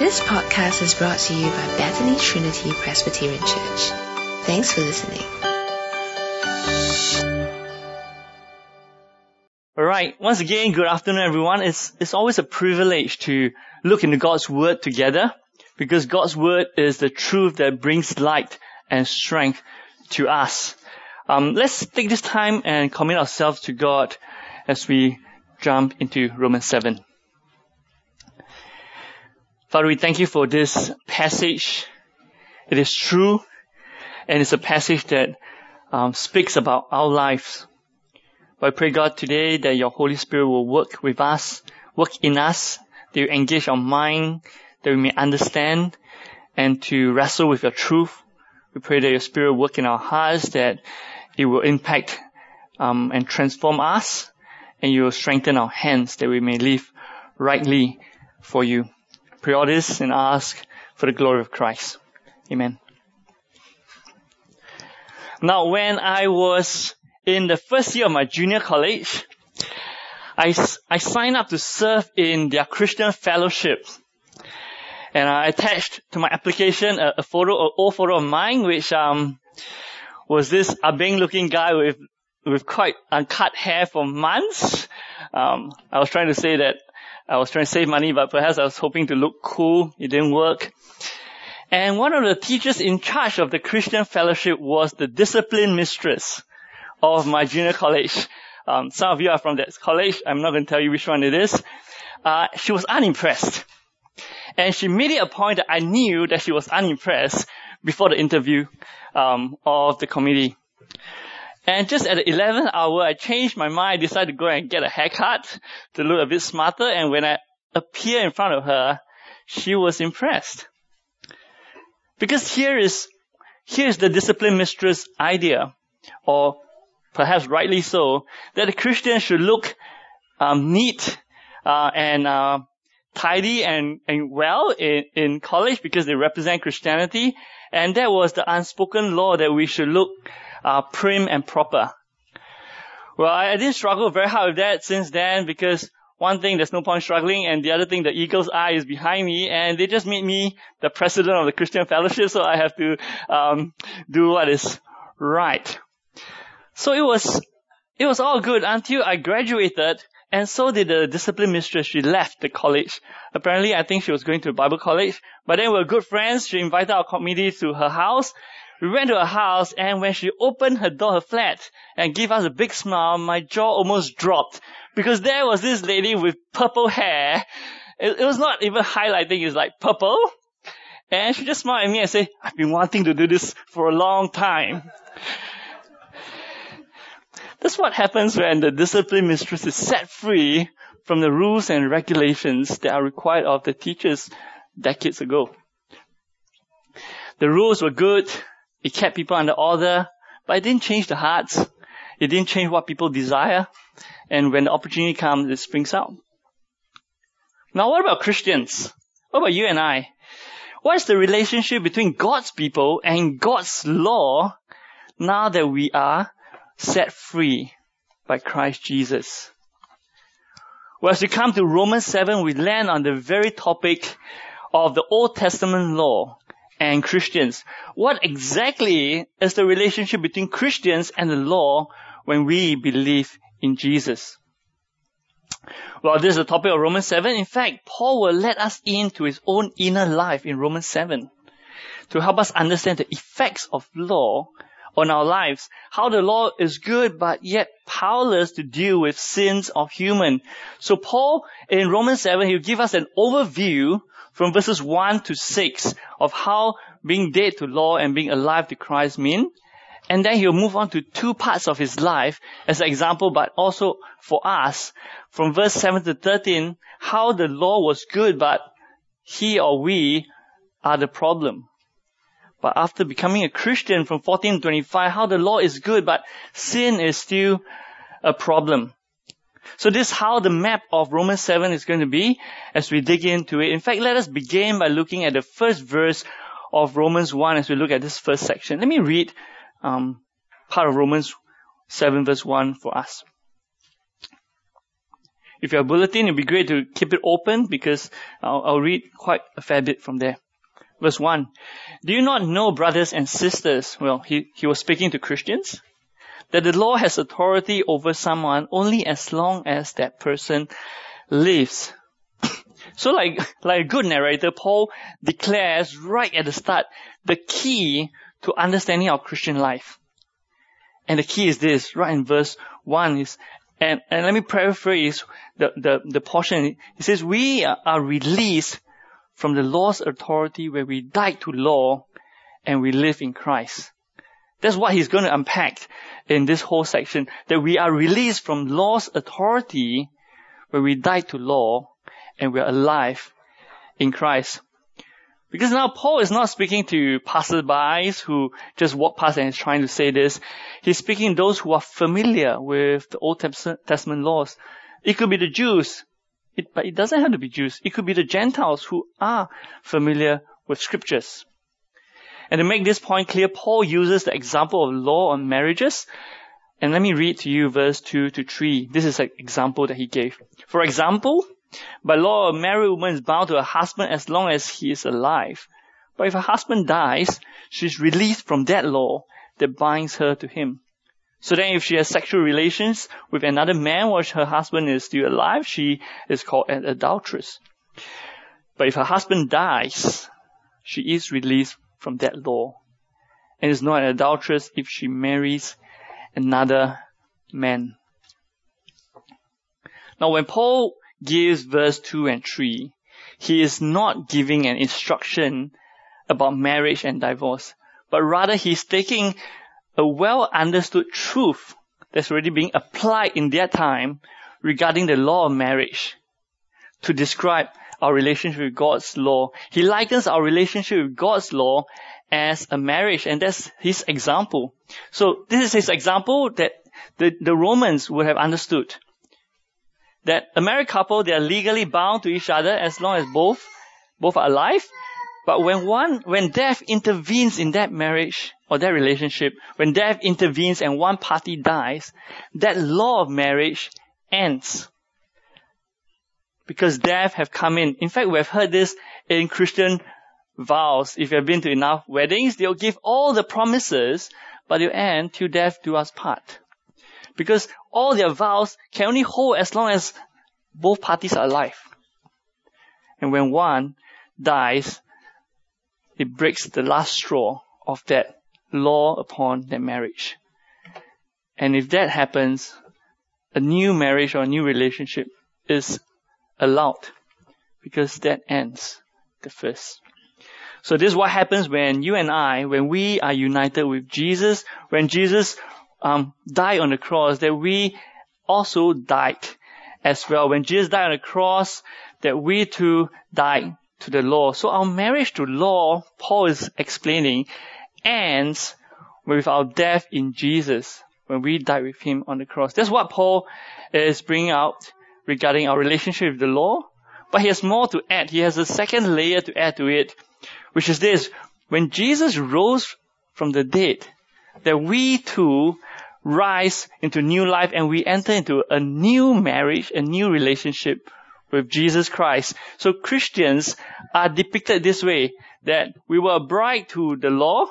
This podcast is brought to you by Bethany Trinity Presbyterian Church. Thanks for listening. All right. Once again, good afternoon, everyone. It's, it's always a privilege to look into God's Word together because God's Word is the truth that brings light and strength to us. Um, let's take this time and commit ourselves to God as we jump into Romans 7. Father, we thank you for this passage. It is true, and it's a passage that um, speaks about our lives. But I pray, God, today that your Holy Spirit will work with us, work in us, that you engage our mind, that we may understand, and to wrestle with your truth. We pray that your Spirit work in our hearts, that it will impact um, and transform us, and you will strengthen our hands, that we may live rightly for you this and ask for the glory of Christ. Amen. Now, when I was in the first year of my junior college, I, I signed up to serve in their Christian fellowship. And I attached to my application a, a photo, an old photo of mine, which, um, was this abeng looking guy with, with quite uncut hair for months. Um, I was trying to say that I was trying to save money, but perhaps I was hoping to look cool. It didn't work. And one of the teachers in charge of the Christian fellowship was the discipline mistress of my junior college. Um, some of you are from that college. I'm not going to tell you which one it is. Uh, she was unimpressed. And she made it a point that I knew that she was unimpressed before the interview um, of the committee. And just at the 11th hour, I changed my mind, decided to go and get a haircut to look a bit smarter. And when I appeared in front of her, she was impressed. Because here is, here is the discipline mistress idea, or perhaps rightly so, that a Christian should look um, neat uh, and uh, tidy and, and well in, in college because they represent Christianity. And that was the unspoken law that we should look uh, prim and proper. Well, I, I didn't struggle very hard with that since then because one thing, there's no point struggling, and the other thing, the eagle's eye is behind me, and they just made me the president of the Christian Fellowship, so I have to um, do what is right. So it was, it was all good until I graduated, and so did the discipline mistress. She left the college. Apparently, I think she was going to Bible college, but then we are good friends. She invited our committee to her house, we went to her house and when she opened her door, her flat, and gave us a big smile, my jaw almost dropped. Because there was this lady with purple hair. It, it was not even highlighting, it's like purple. And she just smiled at me and said, I've been wanting to do this for a long time. That's what happens when the discipline mistress is set free from the rules and regulations that are required of the teachers decades ago. The rules were good, it kept people under order, but it didn't change the hearts. It didn't change what people desire. And when the opportunity comes, it springs out. Now what about Christians? What about you and I? What is the relationship between God's people and God's law now that we are set free by Christ Jesus? Well, as we come to Romans 7, we land on the very topic of the Old Testament law and Christians. What exactly is the relationship between Christians and the law when we believe in Jesus? Well, this is the topic of Romans 7. In fact, Paul will let us into his own inner life in Romans 7 to help us understand the effects of law on our lives. How the law is good but yet powerless to deal with sins of human. So Paul in Romans 7, he'll give us an overview from verses 1 to 6 of how being dead to law and being alive to Christ mean. And then he'll move on to two parts of his life as an example, but also for us, from verse 7 to 13, how the law was good, but he or we are the problem. But after becoming a Christian from 14 to 25, how the law is good, but sin is still a problem. So this is how the map of Romans 7 is going to be as we dig into it. In fact, let us begin by looking at the first verse of Romans 1 as we look at this first section. Let me read um, part of Romans 7 verse 1 for us. If you have a bulletin, it'd be great to keep it open because I'll, I'll read quite a fair bit from there. Verse 1. Do you not know, brothers and sisters? Well, he, he was speaking to Christians. That the law has authority over someone only as long as that person lives. so like, like a good narrator, Paul declares right at the start the key to understanding our Christian life. And the key is this, right in verse 1 is, and, and let me paraphrase the, the, the portion. He says, we are released from the law's authority where we died to law and we live in Christ. That's what he's going to unpack in this whole section, that we are released from law's authority where we died to law and we're alive in Christ. Because now Paul is not speaking to passersby who just walk past and is trying to say this. He's speaking those who are familiar with the Old Testament laws. It could be the Jews, it, but it doesn't have to be Jews. It could be the Gentiles who are familiar with scriptures. And to make this point clear, Paul uses the example of law on marriages. And let me read to you verse 2 to 3. This is an example that he gave. For example, by law, a married woman is bound to her husband as long as he is alive. But if her husband dies, she is released from that law that binds her to him. So then if she has sexual relations with another man while her husband is still alive, she is called an adulteress. But if her husband dies, she is released from that law and is not an adulteress if she marries another man. Now when Paul gives verse 2 and 3, he is not giving an instruction about marriage and divorce, but rather he's taking a well understood truth that's already being applied in their time regarding the law of marriage to describe our relationship with God's law. He likens our relationship with God's law as a marriage, and that's his example. So this is his example that the, the Romans would have understood that a married couple, they are legally bound to each other as long as both, both are alive. But when one, when death intervenes in that marriage or that relationship, when death intervenes and one party dies, that law of marriage ends. Because death have come in. In fact, we have heard this in Christian vows. If you have been to enough weddings, they'll give all the promises, but they'll end till death do us part because all their vows can only hold as long as both parties are alive. And when one dies, it breaks the last straw of that law upon their marriage. And if that happens, a new marriage or a new relationship is allowed because that ends the first. So this is what happens when you and I, when we are united with Jesus, when Jesus um, died on the cross, that we also died as well. When Jesus died on the cross, that we too died to the law. So our marriage to law, Paul is explaining, ends with our death in Jesus when we died with him on the cross. That's what Paul is bringing out regarding our relationship with the law. But he has more to add. He has a second layer to add to it, which is this. When Jesus rose from the dead, that we too rise into new life and we enter into a new marriage, a new relationship with Jesus Christ. So Christians are depicted this way, that we were a bride to the law,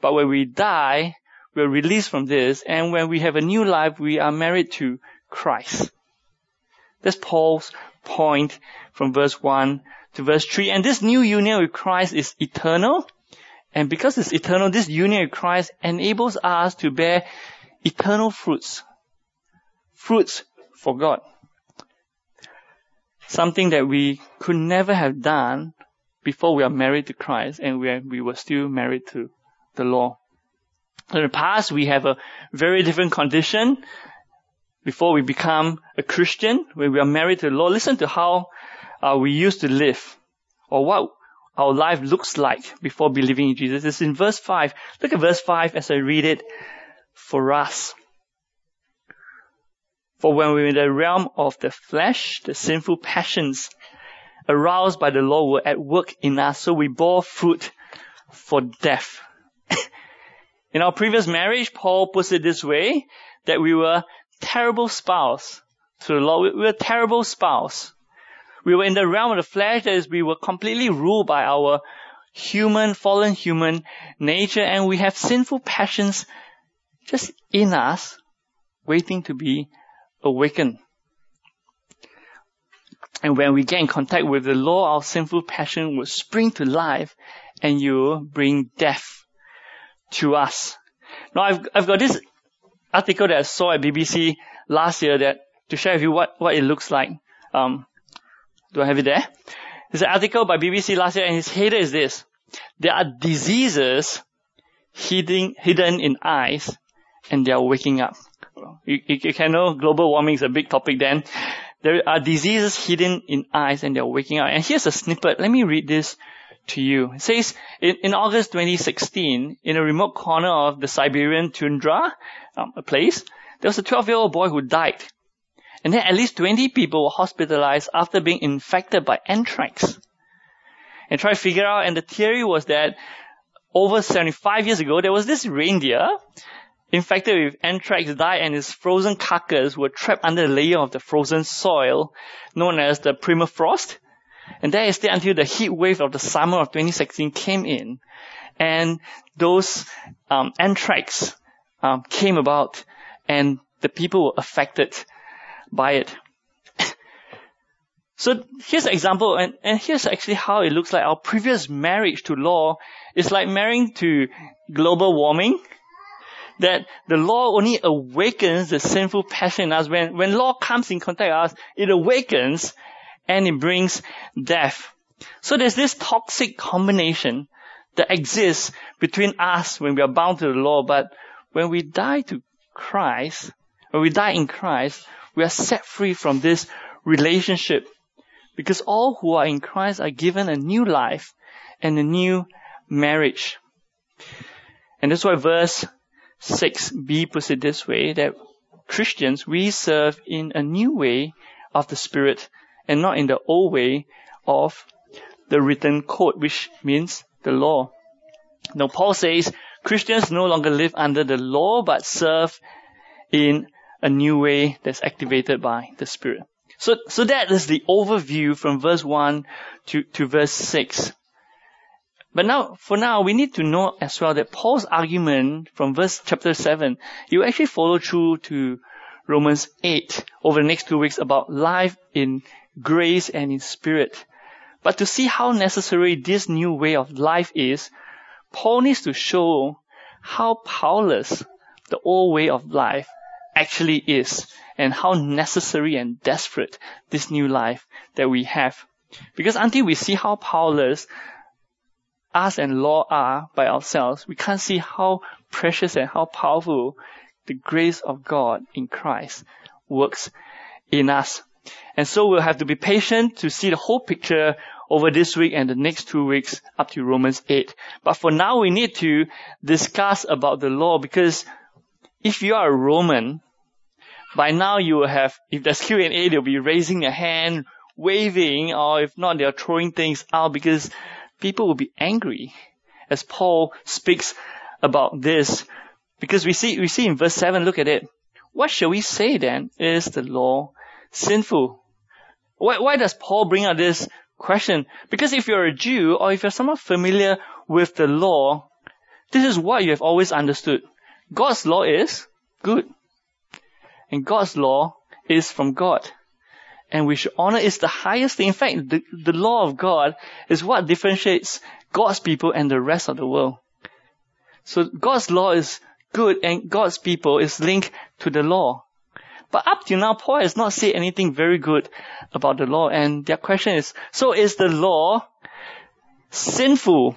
but when we die, we're released from this, and when we have a new life, we are married to Christ. That's Paul's point from verse 1 to verse 3. And this new union with Christ is eternal. And because it's eternal, this union with Christ enables us to bear eternal fruits. Fruits for God. Something that we could never have done before we are married to Christ and we, are, we were still married to the law. In the past, we have a very different condition before we become a Christian, when we are married to the law. Listen to how uh, we used to live or what our life looks like before believing in Jesus. It's in verse 5. Look at verse 5 as I read it for us. For when we were in the realm of the flesh, the sinful passions aroused by the law were at work in us, so we bore fruit for death. In our previous marriage, Paul puts it this way, that we were terrible spouse to the law. We were terrible spouse. We were in the realm of the flesh that is we were completely ruled by our human, fallen human nature and we have sinful passions just in us waiting to be awakened. And when we get in contact with the law, our sinful passion will spring to life and you will bring death to us. Now I've, I've got this article that I saw at BBC last year that to share with you what, what it looks like. Um, do I have it there? There's an article by BBC last year and his header is this. There are diseases hidden, hidden in ice and they are waking up. You, you, you can know global warming is a big topic then. There are diseases hidden in ice and they're waking up. And here's a snippet. Let me read this to you. It says, in, in August 2016, in a remote corner of the Siberian tundra, um, a place, there was a 12 year old boy who died. And then at least 20 people were hospitalized after being infected by anthrax. And try to figure out, and the theory was that over 75 years ago, there was this reindeer infected with anthrax died and its frozen carcass were trapped under a layer of the frozen soil known as the permafrost. And that is there until the heat wave of the summer of 2016 came in and those um, anthrax um, came about and the people were affected by it. so here's an example and, and here's actually how it looks like our previous marriage to law is like marrying to global warming that the law only awakens the sinful passion in us. When, when law comes in contact with us, it awakens and it brings death. So there's this toxic combination that exists between us when we are bound to the law, but when we die to Christ, when we die in Christ, we are set free from this relationship. Because all who are in Christ are given a new life and a new marriage. And that's why verse 6b puts it this way that Christians, we serve in a new way of the Spirit and not in the old way of the written code, which means the law. Now Paul says Christians no longer live under the law, but serve in a new way that's activated by the Spirit. So, so that is the overview from verse 1 to, to verse 6. But now, for now, we need to know as well that Paul's argument from verse chapter 7, you actually follow through to Romans 8 over the next two weeks about life in grace and in spirit. But to see how necessary this new way of life is, Paul needs to show how powerless the old way of life actually is and how necessary and desperate this new life that we have. Because until we see how powerless us and law are by ourselves, we can't see how precious and how powerful the grace of God in Christ works in us. And so we'll have to be patient to see the whole picture over this week and the next two weeks up to Romans 8. But for now we need to discuss about the law because if you are a Roman, by now you will have, if there's Q&A, they'll be raising their hand, waving, or if not, they're throwing things out because people will be angry as Paul speaks about this. Because we see, we see in verse 7, look at it. What shall we say then? Is the law sinful? Why, why does Paul bring out this question? Because if you're a Jew or if you're somewhat familiar with the law, this is what you have always understood. God's law is good. And God's law is from God and we should honor is the highest thing. In fact, the, the law of God is what differentiates God's people and the rest of the world. So God's law is good and God's people is linked to the law. But up to now, Paul has not said anything very good about the law. And their question is, so is the law sinful?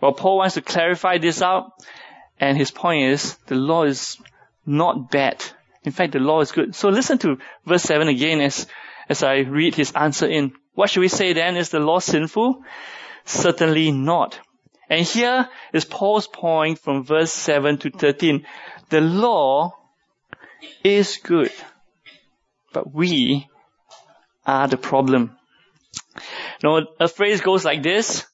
Well, Paul wants to clarify this out. And his point is, the law is not bad. In fact, the law is good. So listen to verse 7 again as, as I read his answer in. What should we say then? Is the law sinful? Certainly not. And here is Paul's point from verse 7 to 13. The law is good, but we are the problem. Now, a phrase goes like this.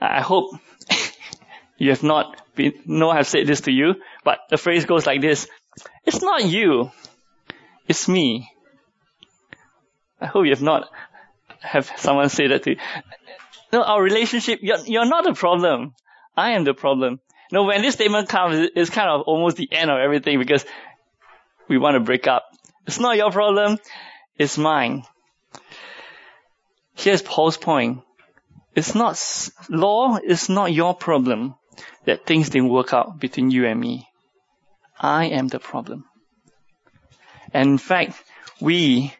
I hope you have not been, no, I've said this to you, but the phrase goes like this. It's not you. It's me. I hope you have not have someone say that to you. No, our relationship, you're, you're not the problem. I am the problem. No, when this statement comes, it's kind of almost the end of everything because we want to break up. It's not your problem. It's mine. Here's Paul's point. It's not, law It's not your problem that things didn't work out between you and me. I am the problem. And in fact, we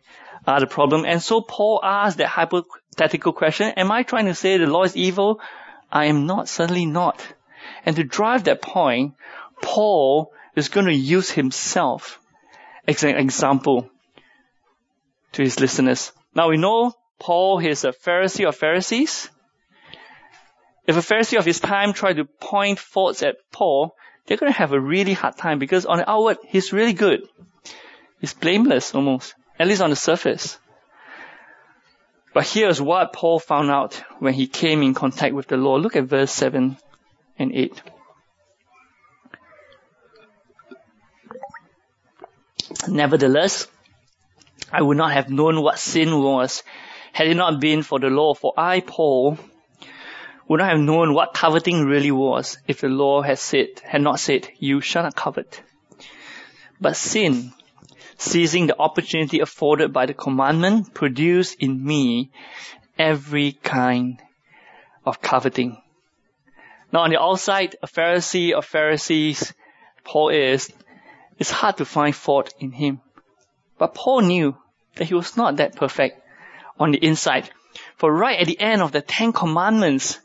are the problem. And so Paul asked that hypothetical question, am I trying to say the law is evil? I am not, certainly not. And to drive that point, Paul is going to use himself as an example to his listeners. Now we know Paul is a Pharisee of Pharisees. If a Pharisee of his time tried to point faults at Paul, they're going to have a really hard time because on the outward, he's really good. He's blameless almost, at least on the surface. But here's what Paul found out when he came in contact with the law. Look at verse 7 and 8. Nevertheless, I would not have known what sin was had it not been for the law, for I, Paul, would not have known what coveting really was if the law had said, had not said, you shall not covet. But sin, seizing the opportunity afforded by the commandment, produced in me every kind of coveting. Now on the outside, a Pharisee of Pharisees, Paul is, it's hard to find fault in him. But Paul knew that he was not that perfect on the inside. For right at the end of the Ten Commandments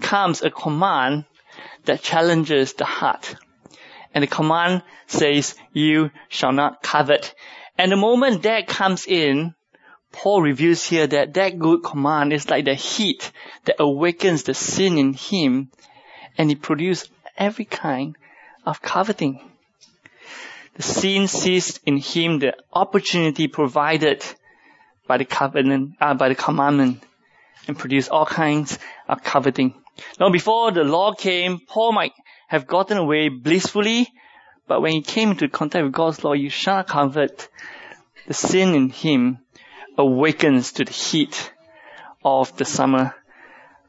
comes a command that challenges the heart. And the command says, you shall not covet. And the moment that comes in, Paul reveals here that that good command is like the heat that awakens the sin in him and it produces every kind of coveting. The sin seized in him the opportunity provided by the covenant, uh, by the commandment and produced all kinds of coveting. Now before the law came, Paul might have gotten away blissfully, but when he came into contact with God's law, you shall not covet. The sin in him awakens to the heat of the summer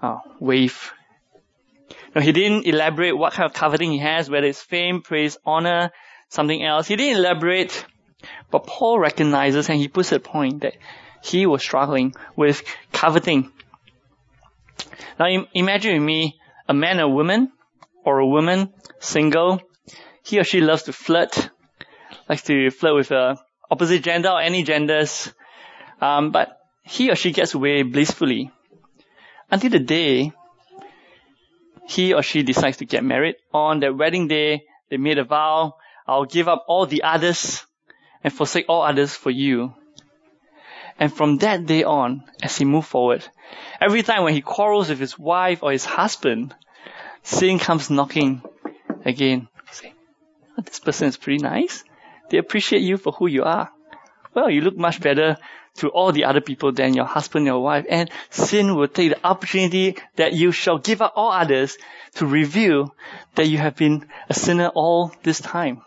uh, wave. Now he didn't elaborate what kind of coveting he has, whether it's fame, praise, honor, something else. He didn't elaborate, but Paul recognizes and he puts a point that he was struggling with coveting. Now imagine with me a man or woman or a woman single. He or she loves to flirt, likes to flirt with a opposite gender or any genders. Um, but he or she gets away blissfully until the day he or she decides to get married. On their wedding day, they made a vow I'll give up all the others and forsake all others for you. And from that day on, as he moved forward, every time when he quarrels with his wife or his husband, sin comes knocking again. Say, oh, this person is pretty nice. They appreciate you for who you are. Well, you look much better to all the other people than your husband, your wife. And sin will take the opportunity that you shall give up all others to reveal that you have been a sinner all this time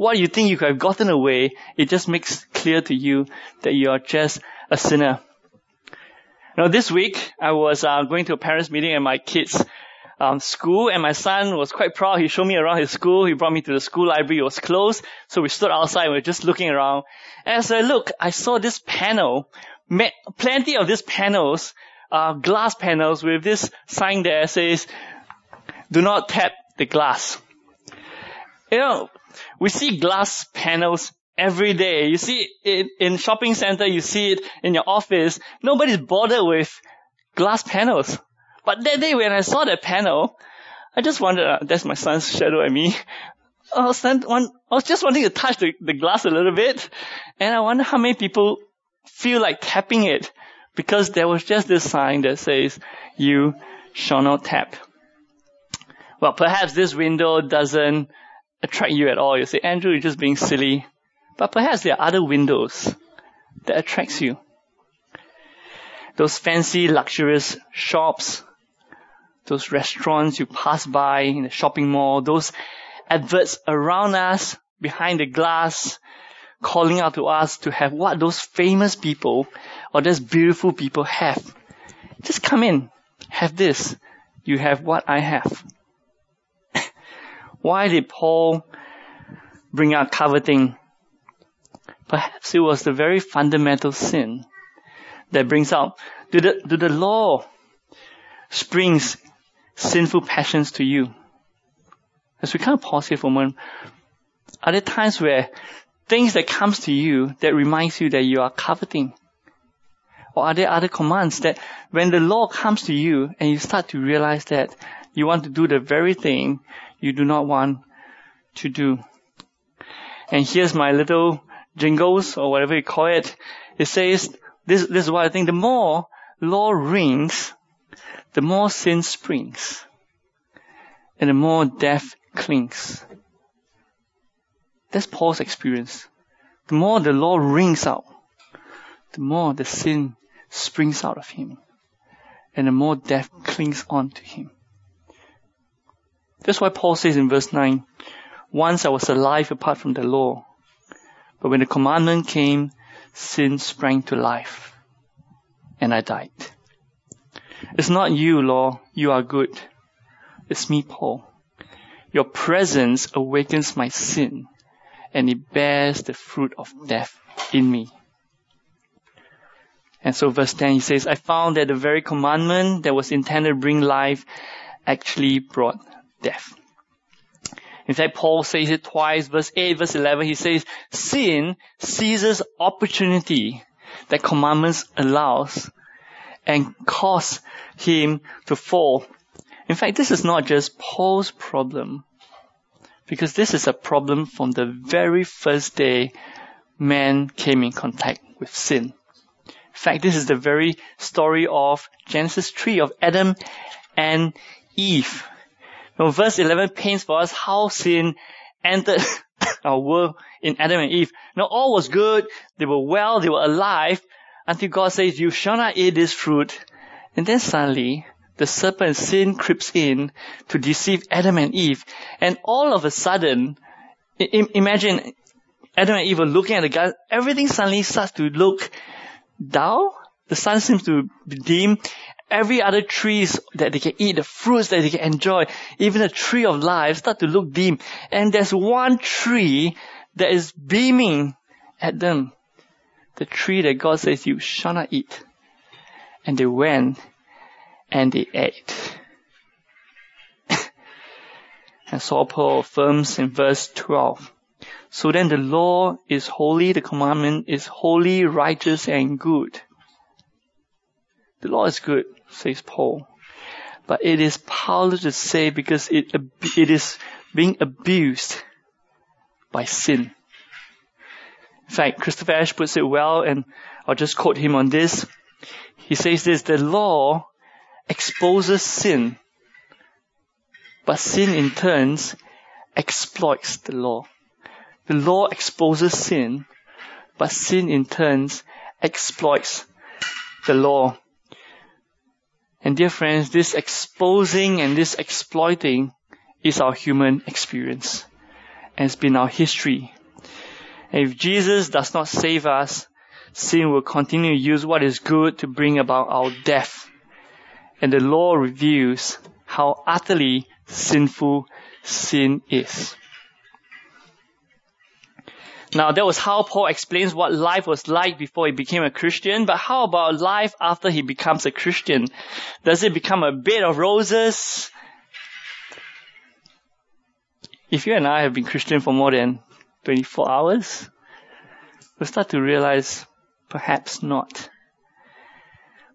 what you think you could have gotten away, it just makes clear to you that you are just a sinner. Now this week, I was uh, going to a parents meeting at my kids' um, school and my son was quite proud. He showed me around his school. He brought me to the school library. It was closed. So we stood outside and we were just looking around. As I look, I saw this panel, plenty of these panels, uh, glass panels with this sign there that says, do not tap the glass. You know, we see glass panels every day. You see it in shopping center, you see it in your office. Nobody's bothered with glass panels. But that day when I saw that panel, I just wondered, uh, that's my son's shadow at me. I was, one, I was just wanting to touch the, the glass a little bit. And I wonder how many people feel like tapping it because there was just this sign that says, you shall not tap. Well, perhaps this window doesn't attract you at all. You say, Andrew, you're just being silly. But perhaps there are other windows that attracts you. Those fancy, luxurious shops, those restaurants you pass by in the shopping mall, those adverts around us behind the glass, calling out to us to have what those famous people or those beautiful people have. Just come in, have this. You have what I have. Why did Paul bring out coveting? Perhaps it was the very fundamental sin that brings out, do the, do the law springs sinful passions to you? As we kind of pause here for a moment, are there times where things that comes to you that reminds you that you are coveting? Or are there other commands that when the law comes to you and you start to realize that you want to do the very thing you do not want to do? And here's my little jingles or whatever you call it. It says, this, this is what I think, the more law rings, the more sin springs. And the more death clings. That's Paul's experience. The more the law rings out, the more the sin springs out of him. And the more death clings on to him. That's why Paul says in verse 9, once I was alive apart from the law, but when the commandment came, sin sprang to life, and I died. It's not you, law, you are good. It's me, Paul. Your presence awakens my sin, and it bears the fruit of death in me. And so verse 10, he says, I found that the very commandment that was intended to bring life actually brought death. In fact, Paul says it twice, verse 8, verse 11, he says, sin seizes opportunity that commandments allows and cause him to fall. In fact, this is not just Paul's problem, because this is a problem from the very first day man came in contact with sin. In fact, this is the very story of Genesis 3 of Adam and Eve. Now, verse 11 paints for us how sin entered our world in Adam and Eve. Now, all was good. They were well. They were alive until God says, you shall not eat this fruit. And then suddenly, the serpent sin creeps in to deceive Adam and Eve. And all of a sudden, imagine Adam and Eve are looking at the garden, everything suddenly starts to look dull. The sun seems to be dim. Every other trees that they can eat, the fruits that they can enjoy, even the tree of life start to look dim. And there's one tree that is beaming at them. The tree that God says you shall not eat. And they went and they ate. and so Paul affirms in verse 12. So then the law is holy, the commandment is holy, righteous, and good. The law is good, says Paul. But it is powerless to say because it, it is being abused by sin. In fact, Christopher Ash puts it well, and I'll just quote him on this. He says this, the law exposes sin, but sin in turns exploits the law. The law exposes sin, but sin in turns exploits the law. And dear friends, this exposing and this exploiting is our human experience. And it's been our history. And if Jesus does not save us, sin will continue to use what is good to bring about our death. And the law reveals how utterly sinful sin is. Now that was how Paul explains what life was like before he became a Christian, but how about life after he becomes a Christian? Does it become a bed of roses? If you and I have been Christian for more than 24 hours, we start to realize perhaps not.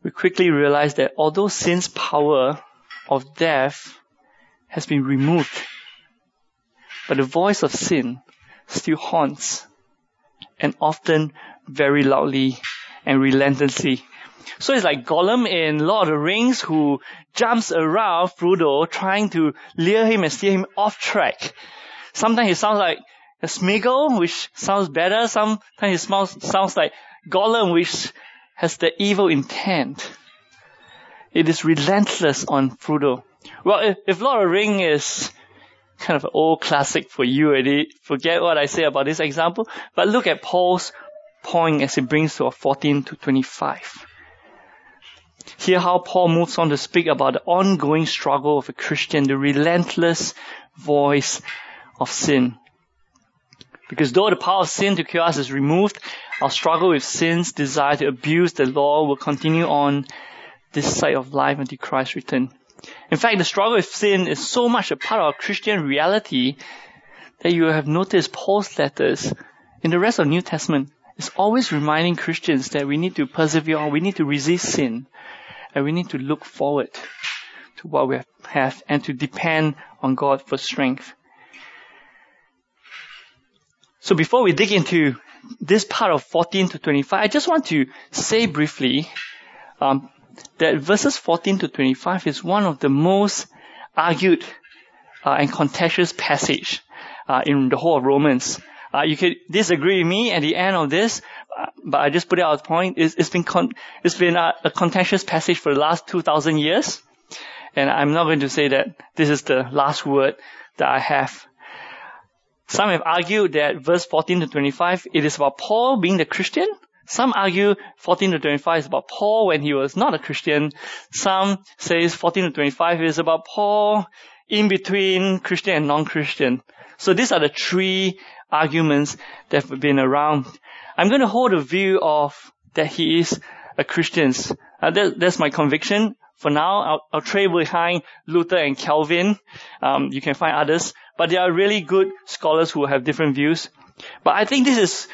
We quickly realize that although sin's power of death has been removed, but the voice of sin still haunts and often very loudly and relentlessly. So it's like Gollum in Lord of the Rings who jumps around Frodo trying to lure him and steer him off track. Sometimes he sounds like a Smeagol, which sounds better. Sometimes he smells, sounds like Gollum, which has the evil intent. It is relentless on Frodo. Well, if, if Lord of the Ring is kind of old classic for you already. Forget what I say about this example, but look at Paul's point as he brings to 14 to 25. Hear how Paul moves on to speak about the ongoing struggle of a Christian, the relentless voice of sin. Because though the power of sin to kill us is removed, our struggle with sin's desire to abuse the law will continue on this side of life until Christ's return. In fact, the struggle with sin is so much a part of Christian reality that you have noticed Paul's letters in the rest of the New Testament is always reminding Christians that we need to persevere we need to resist sin, and we need to look forward to what we have and to depend on God for strength. So before we dig into this part of 14 to 25, I just want to say briefly um, that verses 14 to 25 is one of the most argued uh, and contentious passage uh, in the whole of Romans. Uh, you could disagree with me at the end of this, uh, but I just put it out as point. It's, it's been con- it's been a, a contentious passage for the last 2,000 years, and I'm not going to say that this is the last word that I have. Some have argued that verse 14 to 25, it is about Paul being the Christian, some argue 14 to 25 is about Paul when he was not a Christian. Some says 14 to 25 is about Paul in between Christian and non-Christian. So these are the three arguments that have been around. I'm going to hold a view of that he is a Christian. Uh, that, that's my conviction. For now, I'll, I'll trade behind Luther and Calvin. Um, you can find others, but there are really good scholars who have different views. But I think this is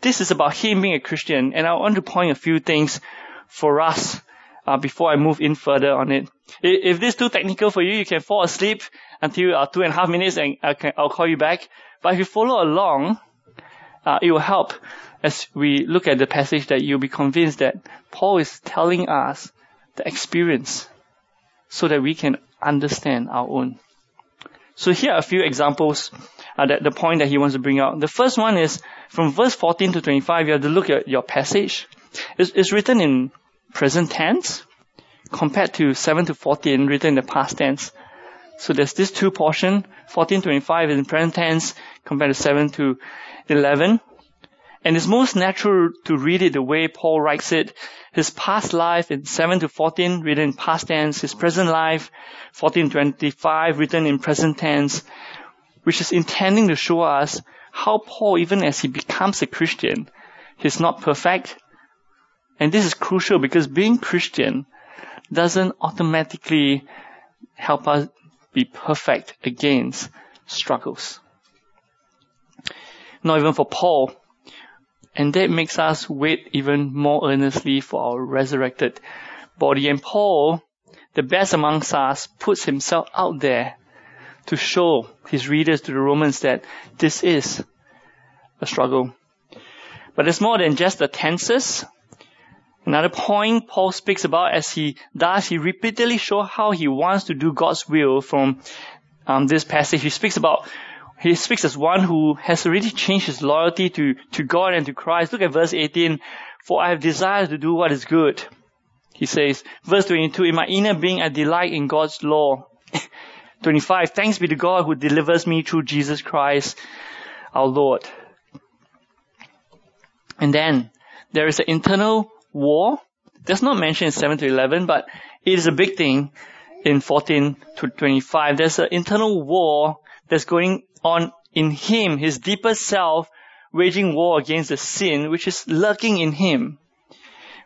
this is about him being a Christian, and I want to point a few things for us uh, before I move in further on it. If this is too technical for you, you can fall asleep until uh, two and a half minutes, and I can, I'll call you back. But if you follow along, uh, it will help as we look at the passage that you'll be convinced that Paul is telling us the experience so that we can understand our own. So here are a few examples uh, that the point that he wants to bring out. The first one is from verse 14 to 25, you have to look at your passage. It's, it's written in present tense compared to 7 to 14 written in the past tense. So there's this two portion, 14 to 25 is in present tense compared to 7 to 11. And it's most natural to read it the way Paul writes it. His past life in 7 to 14 written in past tense, his present life 14 to 25 written in present tense which is intending to show us how Paul, even as he becomes a Christian, he's not perfect. And this is crucial because being Christian doesn't automatically help us be perfect against struggles. Not even for Paul. And that makes us wait even more earnestly for our resurrected body. And Paul, the best amongst us, puts himself out there to show his readers, to the Romans, that this is a struggle. But it's more than just the tenses. Another point Paul speaks about as he does, he repeatedly shows how he wants to do God's will from um, this passage. He speaks about, he speaks as one who has already changed his loyalty to, to God and to Christ. Look at verse 18. For I have desired to do what is good. He says, verse 22, in my inner being I delight in God's law. 25. Thanks be to God who delivers me through Jesus Christ, our Lord. And then there is an internal war. That's not mentioned in 7 to 11, but it is a big thing in 14 to 25. There's an internal war that's going on in him, his deeper self, waging war against the sin which is lurking in him.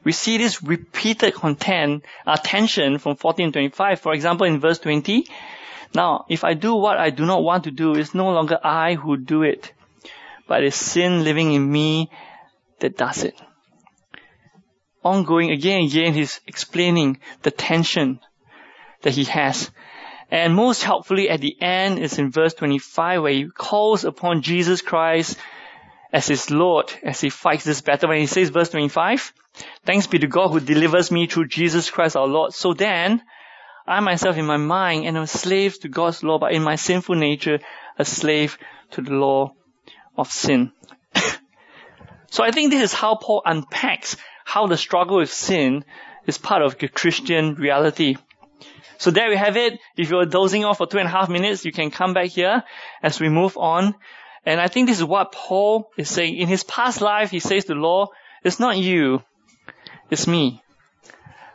We see this repeated content, uh, tension from 14 to 25. For example, in verse 20, now, if I do what I do not want to do, it's no longer I who do it, but it's sin living in me that does it. Ongoing again and again, he's explaining the tension that he has. And most helpfully at the end is in verse 25 where he calls upon Jesus Christ as his Lord as he fights this battle. When he says verse 25, thanks be to God who delivers me through Jesus Christ our Lord. So then, I myself in my mind am a slave to God's law, but in my sinful nature, a slave to the law of sin. so I think this is how Paul unpacks how the struggle with sin is part of the Christian reality. So there we have it. If you're dozing off for two and a half minutes, you can come back here as we move on. And I think this is what Paul is saying. In his past life, he says to the law, it's not you, it's me.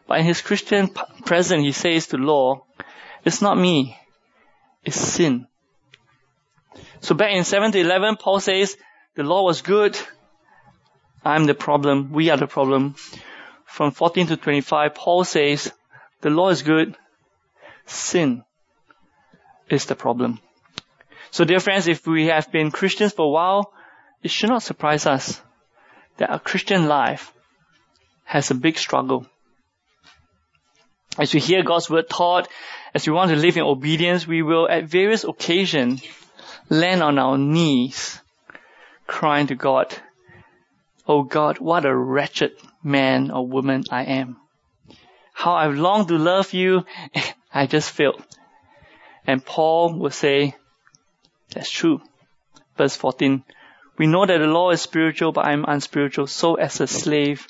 But in his Christian present, he says to law, it's not me, it's sin. So back in 7 to 11, Paul says, the law was good, I'm the problem, we are the problem. From 14 to 25, Paul says, the law is good, sin is the problem. So dear friends, if we have been Christians for a while, it should not surprise us that our Christian life has a big struggle. As we hear God's word taught, as we want to live in obedience, we will at various occasions land on our knees, crying to God, Oh God, what a wretched man or woman I am. How I've longed to love you, I just failed. And Paul will say, that's true. Verse 14, we know that the law is spiritual, but I am unspiritual, so as a slave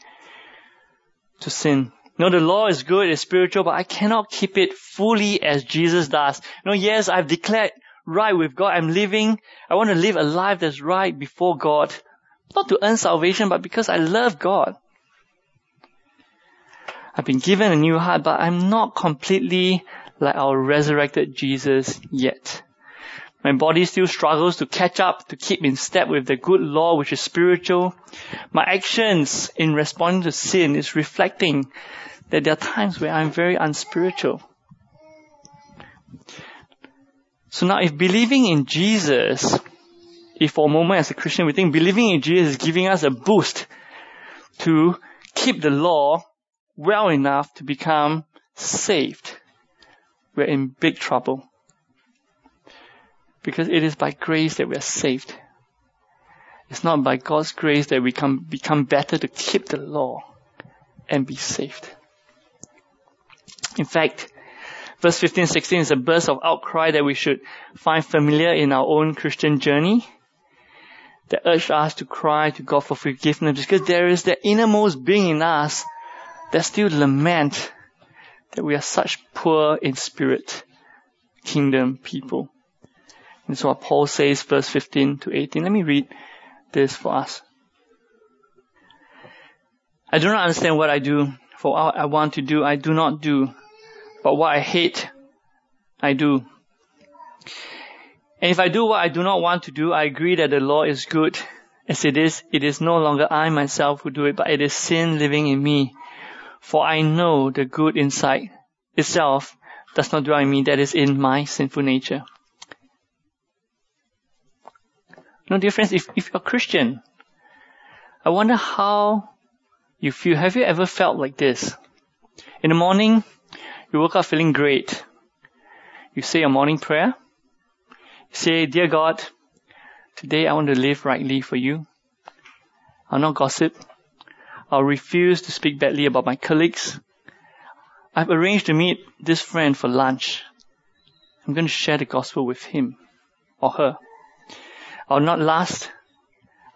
to sin. No, the law is good, it's spiritual, but I cannot keep it fully as Jesus does. No, yes, I've declared right with God. I'm living, I want to live a life that's right before God. Not to earn salvation, but because I love God. I've been given a new heart, but I'm not completely like our resurrected Jesus yet. My body still struggles to catch up, to keep in step with the good law which is spiritual. My actions in responding to sin is reflecting that there are times where I'm very unspiritual. So now if believing in Jesus, if for a moment as a Christian we think believing in Jesus is giving us a boost to keep the law well enough to become saved, we're in big trouble. Because it is by grace that we are saved. It's not by God's grace that we can become better to keep the law and be saved. In fact, verse 15, 16 is a burst of outcry that we should find familiar in our own Christian journey that urge us to cry to God for forgiveness because there is the innermost being in us that still lament that we are such poor in spirit kingdom people. And so what Paul says, verse 15 to 18. Let me read this for us. I do not understand what I do, for what I want to do, I do not do, but what I hate, I do. And if I do what I do not want to do, I agree that the law is good. As it is, it is no longer I myself who do it, but it is sin living in me. For I know the good inside itself does not dwell in me that is in my sinful nature. No, dear friends, if, if you're a Christian, I wonder how you feel. Have you ever felt like this? In the morning, you woke up feeling great. You say your morning prayer. You say, Dear God, today I want to live rightly for you. I'll not gossip. I'll refuse to speak badly about my colleagues. I've arranged to meet this friend for lunch. I'm going to share the gospel with him or her. I'll not lust.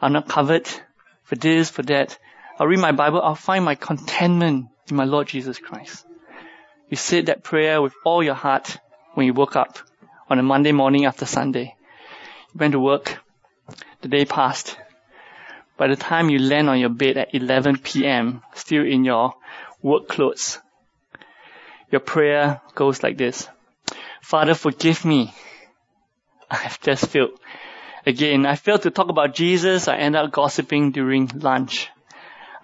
I'll not covet for this, for that. I'll read my Bible. I'll find my contentment in my Lord Jesus Christ. You said that prayer with all your heart when you woke up on a Monday morning after Sunday. You went to work. The day passed. By the time you land on your bed at 11 p.m., still in your work clothes, your prayer goes like this. Father, forgive me. I have just failed. Again, I failed to talk about Jesus. I ended up gossiping during lunch.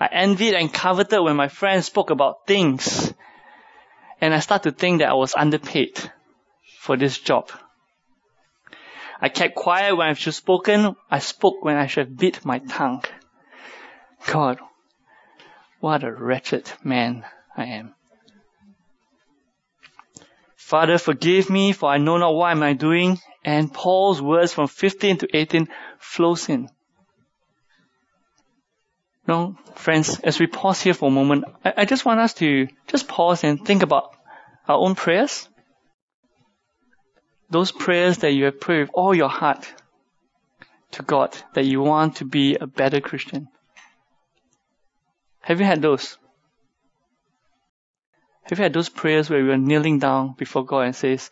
I envied and coveted when my friends spoke about things. And I started to think that I was underpaid for this job. I kept quiet when I should have spoken. I spoke when I should have bit my tongue. God, what a wretched man I am. Father, forgive me for I know not what am I doing. And Paul's words from 15 to 18 flows in. No, friends, as we pause here for a moment, I, I just want us to just pause and think about our own prayers those prayers that you have prayed with all your heart to God that you want to be a better Christian. Have you had those? Have you had those prayers where you are kneeling down before God and says,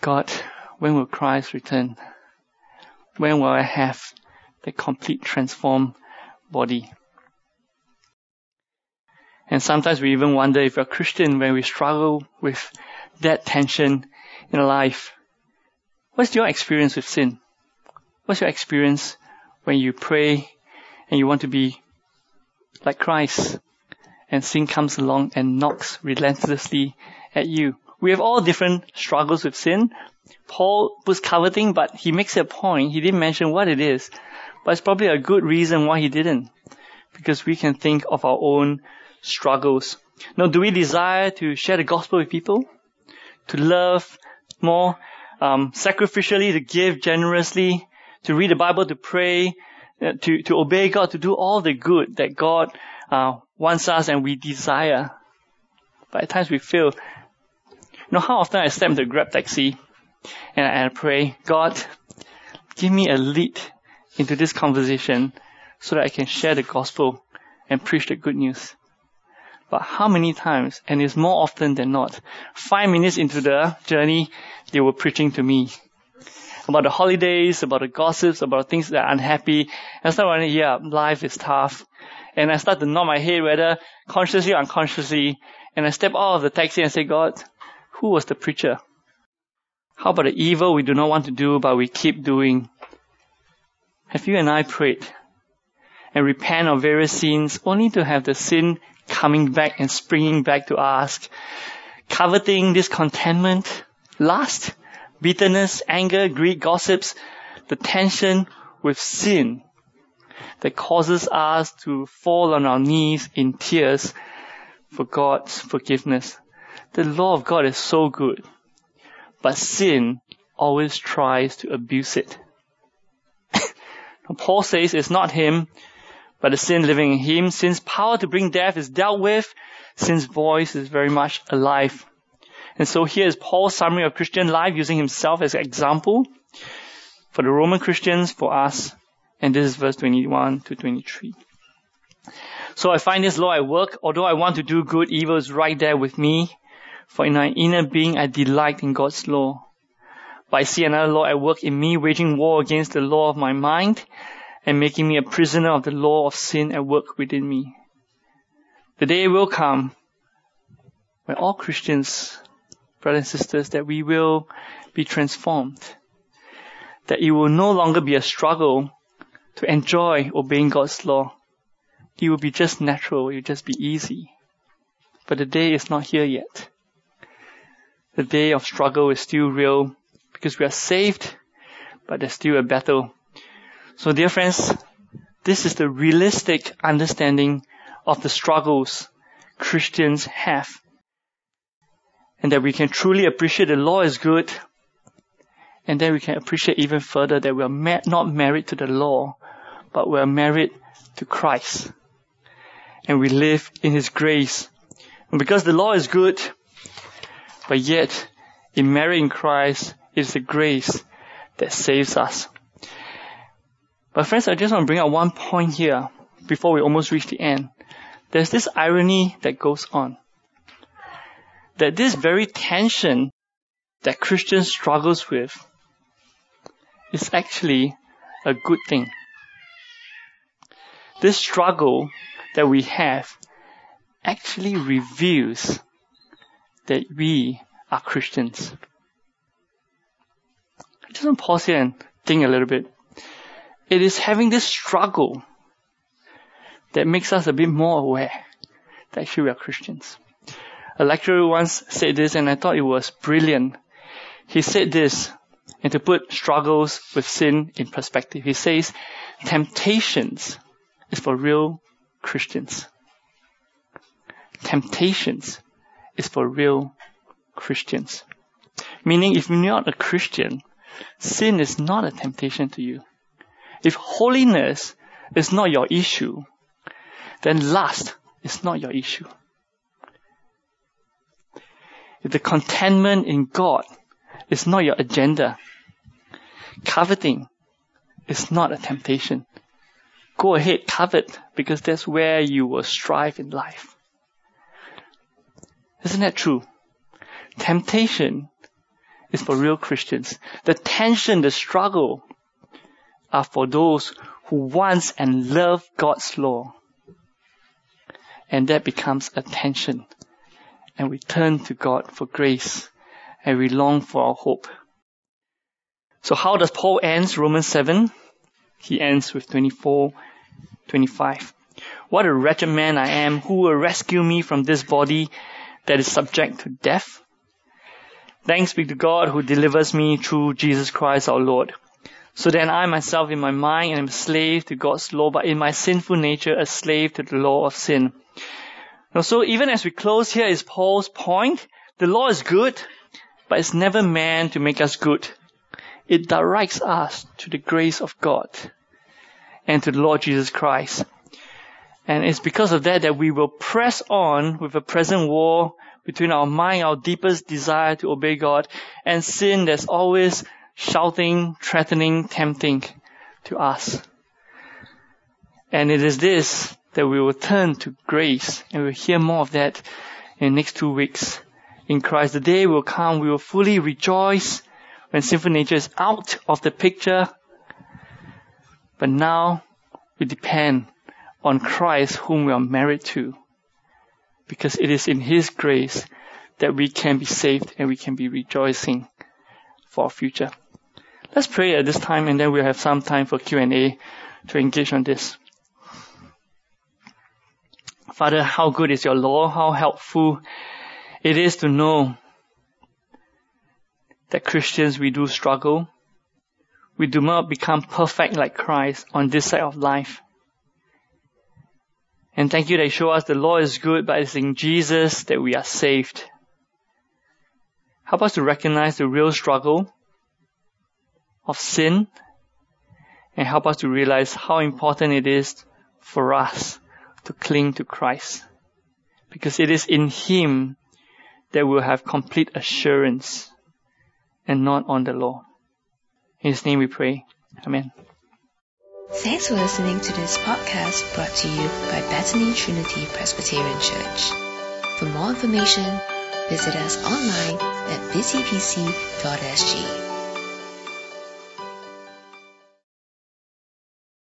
God, when will Christ return? When will I have the complete transformed body? And sometimes we even wonder if we're Christian when we struggle with that tension in life. What's your experience with sin? What's your experience when you pray and you want to be like Christ and sin comes along and knocks relentlessly at you? We have all different struggles with sin. Paul was coveting, but he makes a point. He didn't mention what it is, but it's probably a good reason why he didn't. Because we can think of our own struggles. Now, do we desire to share the gospel with people? To love more um, sacrificially, to give generously, to read the Bible, to pray, uh, to, to obey God, to do all the good that God uh, wants us and we desire. But at times we feel. You know how often I step into a Grab taxi and I, and I pray, God, give me a lead into this conversation so that I can share the gospel and preach the good news. But how many times, and it's more often than not, five minutes into the journey, they were preaching to me about the holidays, about the gossips, about things that are unhappy. And I start wondering, yeah, life is tough. And I start to nod my head, whether consciously or unconsciously. And I step out of the taxi and say, God, who was the preacher? How about the evil we do not want to do, but we keep doing? Have you and I prayed and repent of various sins only to have the sin coming back and springing back to ask, coveting discontentment, lust, bitterness, anger, greed, gossips, the tension with sin that causes us to fall on our knees in tears for God's forgiveness. The law of God is so good, but sin always tries to abuse it. Paul says it's not him but the sin living in him, since power to bring death is dealt with, since voice is very much alive. And so here is Paul's summary of Christian life using himself as an example for the Roman Christians, for us. And this is verse 21 to 23. So I find this law at work. Although I want to do good, evil is right there with me. For in my inner being, I delight in God's law. But I see another law at work in me, waging war against the law of my mind and making me a prisoner of the law of sin at work within me. The day will come when all Christians, brothers and sisters, that we will be transformed. That it will no longer be a struggle to enjoy obeying God's law. It will be just natural, it will just be easy. But the day is not here yet. The day of struggle is still real because we are saved, but there's still a battle so dear friends, this is the realistic understanding of the struggles Christians have. And that we can truly appreciate the law is good. And then we can appreciate even further that we are ma- not married to the law, but we are married to Christ. And we live in His grace. And because the law is good, but yet in marrying Christ is the grace that saves us. But friends, I just want to bring out one point here before we almost reach the end. There's this irony that goes on. That this very tension that Christian struggles with is actually a good thing. This struggle that we have actually reveals that we are Christians. I just want to pause here and think a little bit. It is having this struggle that makes us a bit more aware that actually we are Christians. A lecturer once said this and I thought it was brilliant. He said this, and to put struggles with sin in perspective, he says, temptations is for real Christians. Temptations is for real Christians. Meaning if you're not a Christian, sin is not a temptation to you. If holiness is not your issue, then lust is not your issue. If the contentment in God is not your agenda, coveting is not a temptation. Go ahead, covet, because that's where you will strive in life. Isn't that true? Temptation is for real Christians. The tension, the struggle are for those who wants and love God's law. And that becomes a tension. And we turn to God for grace and we long for our hope. So how does Paul ends Romans 7? He ends with 24, 25. What a wretched man I am. Who will rescue me from this body that is subject to death? Thanks be to God who delivers me through Jesus Christ our Lord. So then I myself in my mind am a slave to God's law, but in my sinful nature a slave to the law of sin. Now, so even as we close here is Paul's point. The law is good, but it's never meant to make us good. It directs us to the grace of God and to the Lord Jesus Christ. And it's because of that that we will press on with the present war between our mind, our deepest desire to obey God, and sin that's always shouting, threatening, tempting to us. And it is this that we will turn to grace, and we'll hear more of that in the next two weeks. In Christ, the day will come, we will fully rejoice when sinful nature is out of the picture. But now we depend on Christ whom we are married to. Because it is in His grace that we can be saved and we can be rejoicing for our future. Let's pray at this time and then we'll have some time for Q&A to engage on this. Father, how good is your law? How helpful it is to know that Christians, we do struggle. We do not become perfect like Christ on this side of life. And thank you that you show us the law is good, but it's in Jesus that we are saved. Help us to recognize the real struggle of sin and help us to realize how important it is for us to cling to Christ. Because it is in Him that we'll have complete assurance and not on the law. In His name we pray. Amen. Thanks for listening to this podcast brought to you by Bethany Trinity Presbyterian Church. For more information, visit us online at busypc.sg.